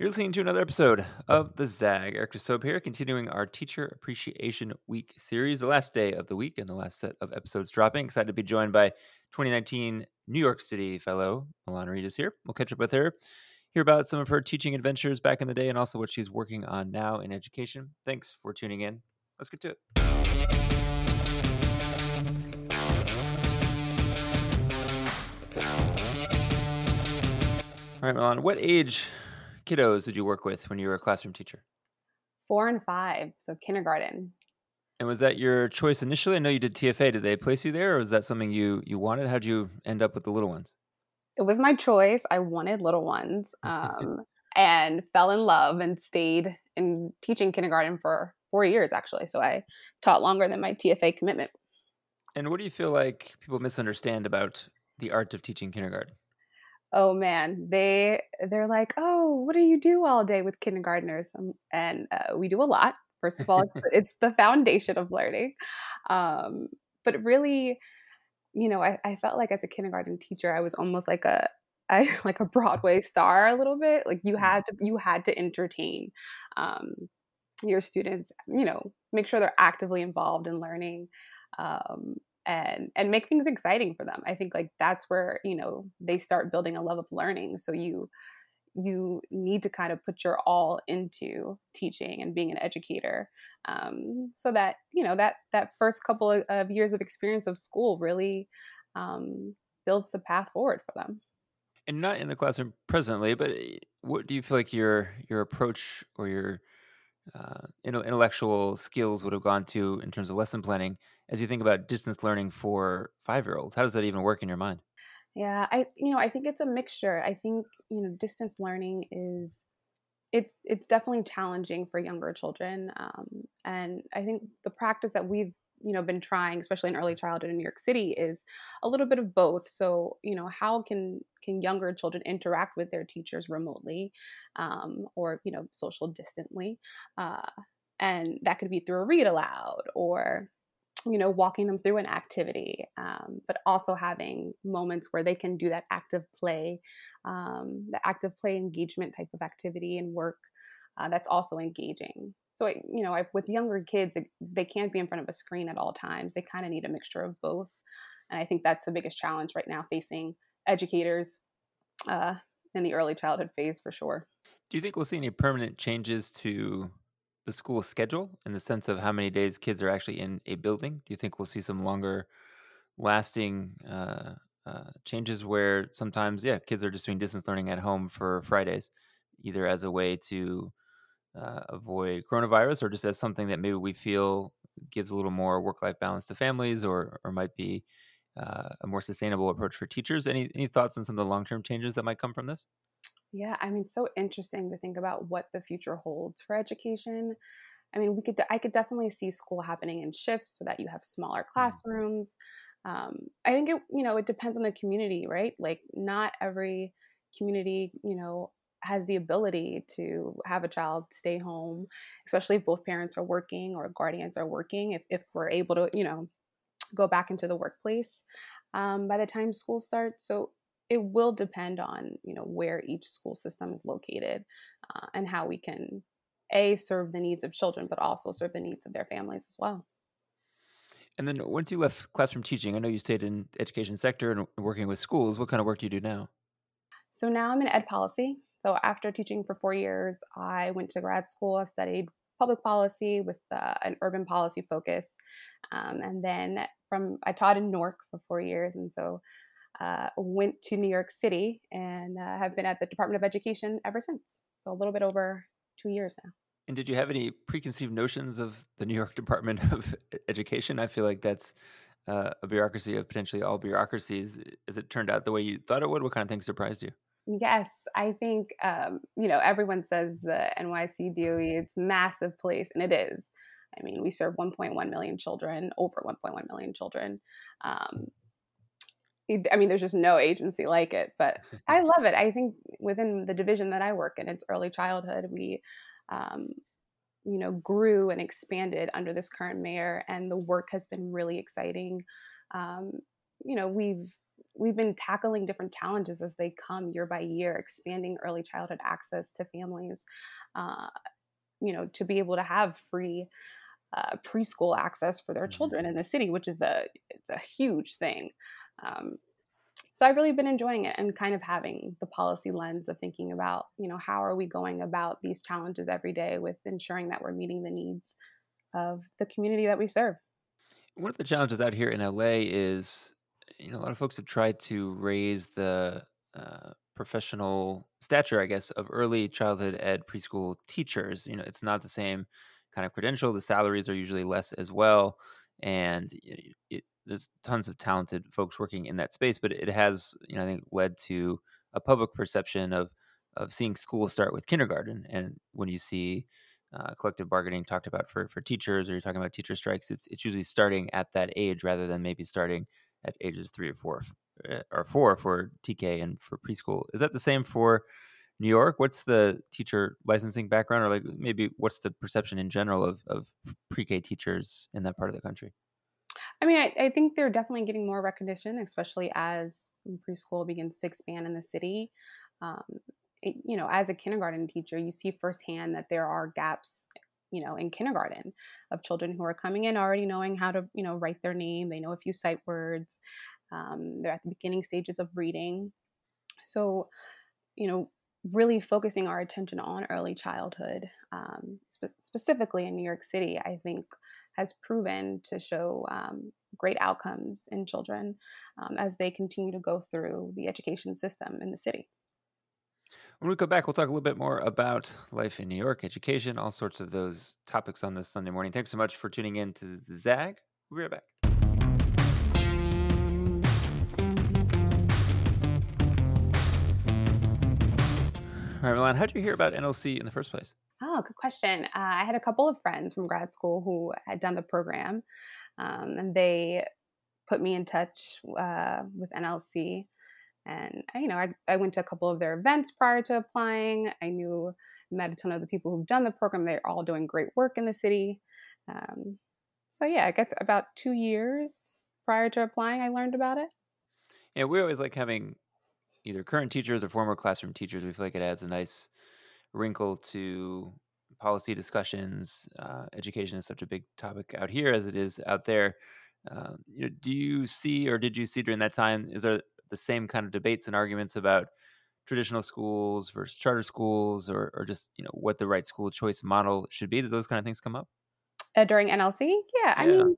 You're listening to another episode of The Zag. Eric DeSobe here, continuing our Teacher Appreciation Week series, the last day of the week and the last set of episodes dropping. Excited to be joined by 2019 New York City fellow Milan Reed is here. We'll catch up with her, hear about some of her teaching adventures back in the day, and also what she's working on now in education. Thanks for tuning in. Let's get to it. All right, Milan, what age kiddos did you work with when you were a classroom teacher? Four and five, so kindergarten. And was that your choice initially? I know you did TFA. Did they place you there, or was that something you you wanted? How'd you end up with the little ones? It was my choice. I wanted little ones, um, and fell in love and stayed in teaching kindergarten for four years actually. So I taught longer than my TFA commitment. And what do you feel like people misunderstand about the art of teaching kindergarten? Oh man they they're like oh what do you do all day with kindergartners um, and uh, we do a lot first of all it's, it's the foundation of learning um, but really you know I, I felt like as a kindergarten teacher i was almost like a I, like a Broadway star a little bit. Like you mm. had to you had to entertain um, your students. You know, make sure they're actively involved in learning, um, and and make things exciting for them. I think like that's where you know they start building a love of learning. So you you need to kind of put your all into teaching and being an educator um, so that you know that that first couple of, years of experience of school really um, builds the path forward for them. And not in the classroom presently but eh, what do you feel like your your approach or your uh, intellectual skills would have gone to in terms of lesson planning as you think about distance learning for five year olds? How does that even work in your mind? Yeah, I you know I think it's a mixture. I think you know distance learning is it's it's definitely challenging for younger children, um, and I think the practice that we've you know been trying especially in early childhood in new york city is a little bit of both so you know how can can younger children interact with their teachers remotely um, or you know social distantly uh, and that could be through a read aloud or you know, walking them through an activity, um, but also having moments where they can do that active play, um, the active play engagement type of activity and work uh, that's also engaging. So, I, you know, I, with younger kids, they can't be in front of a screen at all times. They kind of need a mixture of both. And I think that's the biggest challenge right now facing educators uh, in the early childhood phase for sure. Do you think we'll see any permanent changes to the school schedule in the sense of how many days kids are actually in a building? Do you think we'll see some longer lasting uh, uh, changes where sometimes, yeah, kids are just doing distance learning at home for Fridays, either as a way to uh, avoid coronavirus or just as something that maybe we feel gives a little more work life balance to families or, or might be uh, a more sustainable approach for teachers? Any, any thoughts on some of the long term changes that might come from this? Yeah, I mean, so interesting to think about what the future holds for education. I mean, we could, I could definitely see school happening in shifts so that you have smaller mm-hmm. classrooms. Um, I think it, you know, it depends on the community, right? Like, not every community, you know, has the ability to have a child stay home, especially if both parents are working or guardians are working. If, if we're able to, you know, go back into the workplace um, by the time school starts. So it will depend on you know where each school system is located uh, and how we can a serve the needs of children but also serve the needs of their families as well. And then once you left classroom teaching i know you stayed in education sector and working with schools what kind of work do you do now? So now i'm in ed policy. So after teaching for four years i went to grad school. I studied public policy with uh, an urban policy focus um, and then from i taught in newark for four years and so uh, went to New York City and uh, have been at the Department of Education ever since. So a little bit over two years now. And did you have any preconceived notions of the New York Department of Education? I feel like that's uh, a bureaucracy of potentially all bureaucracies. Has it turned out the way you thought it would? What kind of things surprised you? Yes, I think um, you know everyone says the NYC DOE it's massive place, and it is. I mean, we serve 1.1 million children, over 1.1 million children. Um, I mean, there's just no agency like it, but I love it. I think within the division that I work in, it's early childhood. We, um, you know, grew and expanded under this current mayor, and the work has been really exciting. Um, you know, we've we've been tackling different challenges as they come year by year, expanding early childhood access to families, uh, you know, to be able to have free uh, preschool access for their mm-hmm. children in the city, which is a it's a huge thing. Um, so I've really been enjoying it and kind of having the policy lens of thinking about, you know, how are we going about these challenges every day with ensuring that we're meeting the needs of the community that we serve. One of the challenges out here in LA is, you know, a lot of folks have tried to raise the uh, professional stature, I guess, of early childhood ed preschool teachers. You know, it's not the same kind of credential. The salaries are usually less as well, and it, there's tons of talented folks working in that space. But it has, you know, I think led to a public perception of of seeing schools start with kindergarten, and when you see uh, collective bargaining talked about for for teachers, or you're talking about teacher strikes, it's it's usually starting at that age rather than maybe starting at ages three or four uh, or four for TK and for preschool. Is that the same for New York? What's the teacher licensing background, or like maybe what's the perception in general of of pre-K teachers in that part of the country? I mean, I, I, think they're definitely getting more recognition, especially as preschool begins to expand in the city. Um, it, you know, as a kindergarten teacher, you see firsthand that there are gaps, you know, in kindergarten of children who are coming in already knowing how to, you know, write their name. They know a few sight words. Um, they're at the beginning stages of reading. So, you know, really focusing our attention on early childhood, um, spe- specifically in New York City, I think has proven to show um, great outcomes in children um, as they continue to go through the education system in the city. When we come back, we'll talk a little bit more about life in New York, education, all sorts of those topics on this Sunday morning. Thanks so much for tuning in to the ZAG. We'll be right back. All right, Milan, how did you hear about NLC in the first place? Oh, good question. Uh, I had a couple of friends from grad school who had done the program, um, and they put me in touch uh, with NLC. And you know, I, I went to a couple of their events prior to applying. I knew met a ton of the people who've done the program. They're all doing great work in the city. Um, so yeah, I guess about two years prior to applying, I learned about it. Yeah, we always like having either current teachers or former classroom teachers. We feel like it adds a nice wrinkle to policy discussions. Uh, education is such a big topic out here as it is out there. Uh, you know, do you see or did you see during that time? Is there the same kind of debates and arguments about traditional schools versus charter schools, or, or just you know what the right school choice model should be? Did those kind of things come up? Uh, during NLC, yeah, yeah, I mean,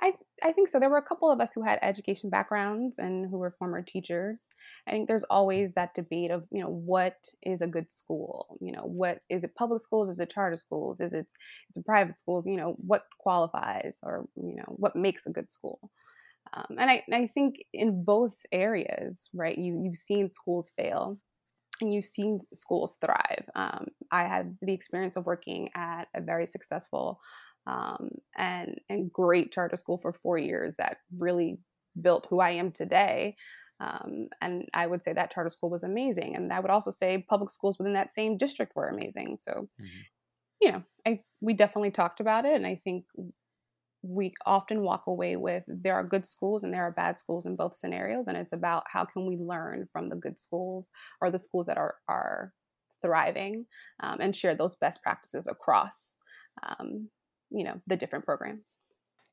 I I think so. There were a couple of us who had education backgrounds and who were former teachers. I think there's always that debate of you know what is a good school. You know, what is it? Public schools? Is it charter schools? Is it is it private schools? You know, what qualifies or you know what makes a good school? Um, and I, I think in both areas, right, you, you've seen schools fail and you've seen schools thrive. Um, I had the experience of working at a very successful um, and, and great charter school for four years that really built who I am today. Um, and I would say that charter school was amazing. And I would also say public schools within that same district were amazing. So, mm-hmm. you know, I we definitely talked about it, and I think we often walk away with there are good schools and there are bad schools in both scenarios and it's about how can we learn from the good schools or the schools that are are thriving um, and share those best practices across um, you know the different programs.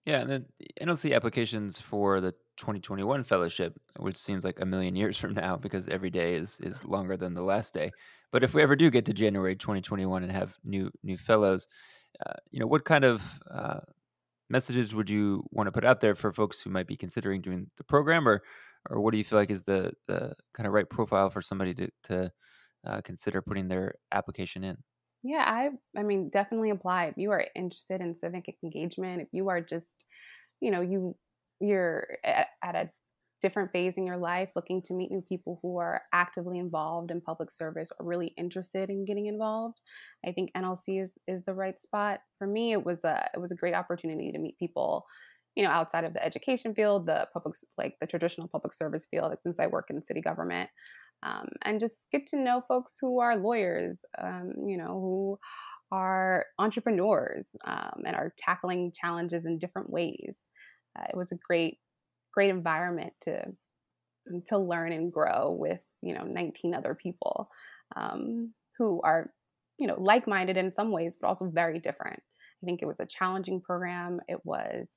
Yeah and then nlc applications for the 2021 fellowship which seems like a million years from now because every day is is longer than the last day. But if we ever do get to january 2021 and have new new fellows uh, you know what kind of uh, messages would you want to put out there for folks who might be considering doing the program, or or what do you feel like is the the kind of right profile for somebody to to uh, consider putting their application in? Yeah, I I mean definitely apply if you are interested in civic engagement. If you are just, you know, you you're at, at a different phase in your life, looking to meet new people who are actively involved in public service or really interested in getting involved, I think NLC is is the right spot. For me, it was a it was a great opportunity to meet people, you know, outside of the education field, the public like the traditional public service field. Since I work in city government, um, and just get to know folks who are lawyers, um, you know, who are entrepreneurs um, and are tackling challenges in different ways. Uh, it was a great great environment to to learn and grow with you know 19 other people um, who are you know like-minded in some ways but also very different. I think it was a challenging program. It was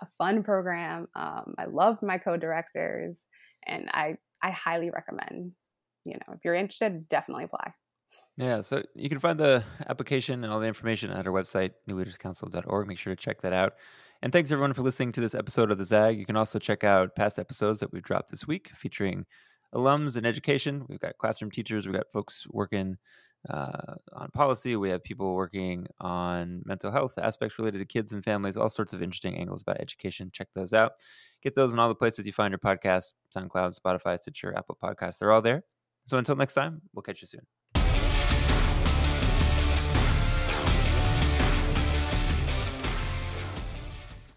a fun program. Um, i loved my co-directors and i i highly recommend you know if you're interested definitely apply yeah, so you can find the application and all the information at our website, newleaderscouncil.org. Make sure to check that out. And thanks everyone for listening to this episode of the ZAG. You can also check out past episodes that we've dropped this week featuring alums in education. We've got classroom teachers, we've got folks working uh, on policy, we have people working on mental health aspects related to kids and families, all sorts of interesting angles about education. Check those out. Get those in all the places you find your podcast SoundCloud, Spotify, Stitcher, Apple Podcasts. They're all there. So until next time, we'll catch you soon.